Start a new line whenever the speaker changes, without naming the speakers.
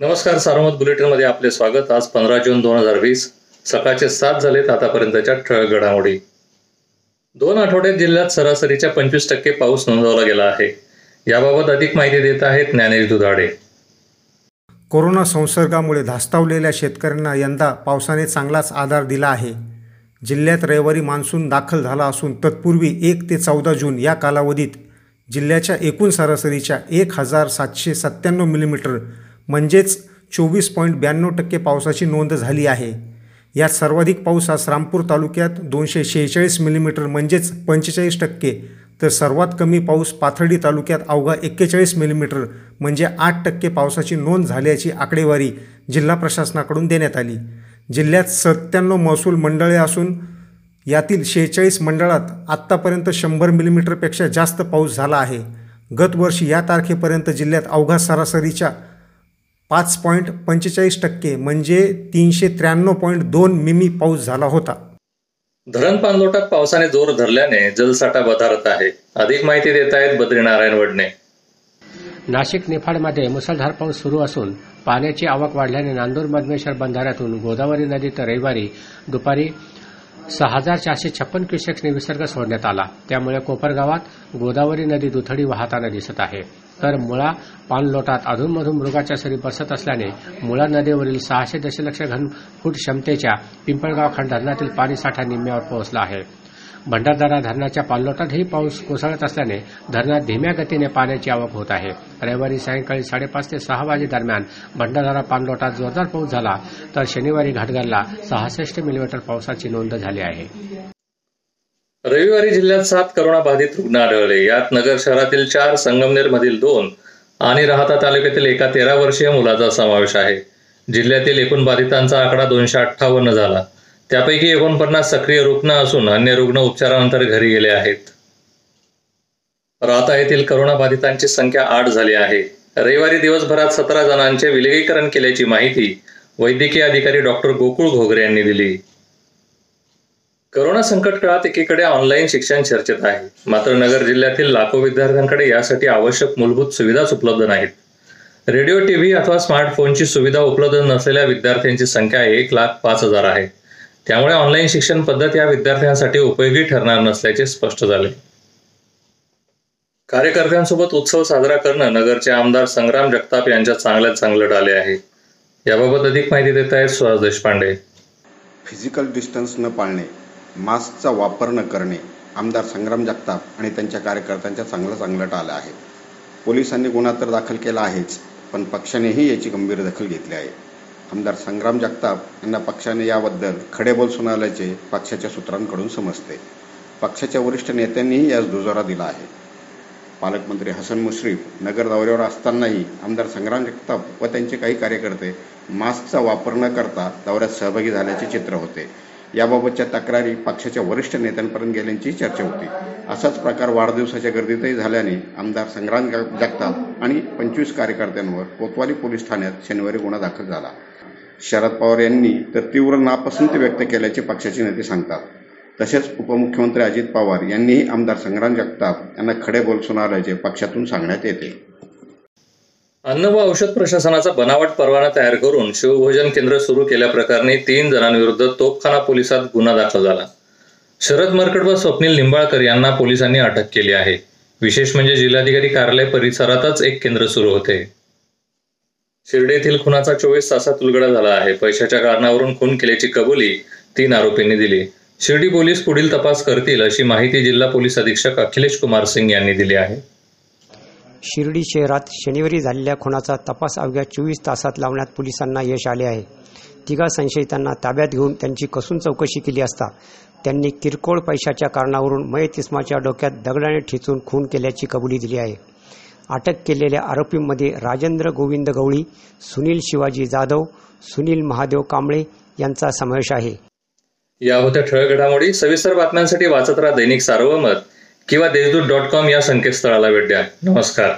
नमस्कार सारोमत बुलेटिनमध्ये आपले स्वागत. आज पंधरा जून दोन हजार वीस. सकाळचे सात झालेत आतापर्यंतच्या ठळक घडामोडी. दोन आठवड्यात जिल्ह्यात सरासरीच्या पंचवीस टक्के पाऊस नोंदवला गेला आहे. याबाबत अधिक माहिती देत आहेत ज्ञानेश दुधाडे.
कोरोना संसर्गामुळे धास्तावलेल्या शेतकऱ्यांना यंदा पावसाने चांगलाच आधार दिला आहे. जिल्ह्यात रविवारी मान्सून दाखल झाला असून तत्पूर्वी एक ते चौदा जून या कालावधीत जिल्ह्याच्या एकूण सरासरीच्या एक हजार सातशे सत्त्याण्णव मिलीमीटर म्हणजेच चोवीस पॉईंट ब्याण्णव टक्के पावसाची नोंद झाली आहे. यात सर्वाधिक पाऊस आज रामपूर तालुक्यात दोनशे शेहेचाळीस मिलीमीटर म्हणजेच पंचेचाळीस टक्के तर सर्वात कमी पाऊस पाथर्डी तालुक्यात अवघा एक्केचाळीस मिलीमीटर म्हणजे आठ टक्के पावसाची नोंद झाल्याची आकडेवारी जिल्हा प्रशासनाकडून देण्यात आली. जिल्ह्यात सत्त्याण्णव महसूल मंडळे असून यातील शेहेचाळीस मंडळात आत्तापर्यंत शंभर मिलीमीटरपेक्षा जास्त पाऊस झाला आहे. गतवर्षी या तारखेपर्यंत जिल्ह्यात अवघा सरासरीच्या पाच पॉईंट पंचेचाळीस टक्के म्हणजे तीनशे त्र्याण्णव पॉईंट दोन मिमी पाऊस झाला होता.
धरण पाणलोटात पावसाने जोर धरल्याने जलसाठा वधारत आहे. अधिक माहिती देत आहेत बद्रीनारायण वडणे.
नाशिक निफाडमध्ये मुसळधार पाऊस सुरू असून पाण्याची आवक वाढल्याने नांदूर मधमेश्वर बंधाऱ्यातून गोदावरी नदीत रविवारी दुपारी सहा हजार चारशे छप्पन क्युसेक्सने विसर्ग सोडण्यात आला. त्यामुळे कोपरगावात गोदावरी नदी दुथडी वाहताना दिसत आहे. तर मुळा पाणलोटात अधूनमधून मृगाच्या सरी बसत असल्याने मुळा नदीवरील सहाशे दशलक्ष घनफूट क्षमतेच्या पिंपळगाव खंड धरणातील पाणीसाठा निम्म्यावर पोहोचला आहे. भंडारदारा धरणाच्या पाणलोटातही पाऊस कोसळत असल्याने धरणात धीम्या गतीने पाण्याची आवक होत आहे. रविवारी सायंकाळी साडेपाच ते सहा वाजेदरम्यान भंडारदारा पाणलोटात जोरदार पाऊस झाला तर शनिवारी घाटघरला सहासष्ट मिलीमीटर पावसाची नोंद झाली आहे.
रविवारी जिल्ह्यात सात करोना बाधित रुग्ण आढळले. यात नगर शहरातील चार संगमनेर मधील दोन आणि राहता तालुक्यातील एका तेरा वर्षीय मुलाचा समावेश आहे. जिल्ह्यातील एकूण बाधितांचा आकडा दोनशे अठ्ठावन्न झाला. त्यापैकी एकोणपन्नास सक्रिय रुग्ण असून अन्य रुग्ण उपचारानंतर घरी गेले आहेत. राहता येथील करोना बाधितांची संख्या आठ झाली आहे. रविवारी दिवसभरात सतरा जणांचे विलगीकरण केल्याची माहिती वैद्यकीय अधिकारी डॉक्टर गोकुळ घोगरे यांनी दिली. करोना संकट काळात एकीकडे ऑनलाईन शिक्षण चर्चेत आहे. मात्र नगर जिल्ह्यातील लाखो विद्यार्थ्यांकडे यासाठी आवश्यक मूलभूत सुविधाच उपलब्ध नाहीत. रेडिओ टीव्ही अथवा स्मार्टफोनची सुविधा उपलब्ध नसलेल्या विद्यार्थ्यांची संख्या एक लाख पाच हजार आहे. त्यामुळे ऑनलाईन शिक्षण पद्धत या विद्यार्थ्यांसाठी उपयोगी ठरणार नसल्याचे स्पष्ट झाले. कार्यकर्त्यांसोबत उत्सव साजरा करणं नगरचे आमदार संग्राम जगताप यांच्या चांगल्यात चांगलं आले आहे. याबाबत अधिक माहिती देत आहेत सुहास देशपांडे.
फिजिकल डिस्टन्स न पाळणे. मास्कचा वापर न करणे आमदार संग्राम जगताप आणि त्यांच्या कार्यकर्त्यांच्या चांगलं चांगलं टाळलं आहे. पोलिसांनी गुन्हा तर दाखल केला आहेच पण पक्षानेही याची गंभीर दखल घेतली आहे. आमदार संग्राम जगताप यांना पक्षाने याबद्दल खडेबोल सुनावल्याचे पक्षाच्या सूत्रांकडून समजते. पक्षाच्या वरिष्ठ नेत्यांनीही यास दुजोरा दिला आहे. पालकमंत्री हसन मुश्रीफ नगर दौऱ्यावर असतानाही आमदार संग्राम जगताप व त्यांचे काही कार्यकर्ते मास्कचा वापर न करता दौऱ्यात सहभागी झाल्याचे चित्र होते. याबाबतच्या तक्रारी पक्षाच्या वरिष्ठ नेत्यांपर्यंत गेल्याची चर्चा होती. असाच प्रकार वाढदिवसाच्या गर्दीतही झाल्याने आमदार संग्राम जगताप आणि पंचवीस कार्यकर्त्यांवर कोतवाली पोलीस ठाण्यात शनिवारी गुन्हा दाखल झाला. शरद पवार यांनी तर तीव्र नापसंती व्यक्त केल्याचे पक्षाचे नेते सांगतात. तसेच उपमुख्यमंत्री अजित पवार यांनीही आमदार संग्राम जगताप यांना खडे बोल सुनावल्याचे पक्षातून सांगण्यात येते.
अन्न व औषध प्रशासनाचा बनावट परवाना तयार करून शिवभोजन केंद्र सुरू केल्याप्रकरणी तीन जणांविरुद्ध तोपखाना पोलिसात गुन्हा दाखल झाला. शरद मरकट व स्वप्नील निंबाळकर यांना पोलिसांनी अटक केली आहे. विशेष म्हणजे जिल्हाधिकारी कार्यालय परिसरातच एक केंद्र सुरू होते. शिर्डी येथील खुनाचा चोवीस तासात उलगडा झाला आहे. पैशाच्या कारणावरून खून केल्याची कबुली तीन आरोपींनी दिली. शिर्डी पोलीस पुढील तपास करतील अशी माहिती जिल्हा पोलीस अधीक्षक अखिलेश कुमार सिंग यांनी दिली आहे.
शिर्डी शहरात शनिवारी झालेल्या खुनाचा तपास अवघ्या चोवीस तासात लावण्यात पोलिसांना यश आले आहे. तिघा संशयितांना ताब्यात घेऊन त्यांची कसून चौकशी केली असता त्यांनी किरकोळ पैशाच्या कारणावरून मयत इस्माच्या डोक्यात दगडाने ठेचून खून केल्याची कबुली दिली आहे. अटक केलेल्या आरोपींमध्ये राजेंद्र गोविंद गवळी सुनील शिवाजी जाधव सुनील महादेव कांबळे यांचा समावेश आहे.
या होत्या ठळक घडामोडी. सविस्तर बातम्यांसाठी वाचत राहा दैनिक सार्वमत. किंवा देशदूत डॉट कॉम या संकेतस्थळाला भेट द्या. नमस्कार.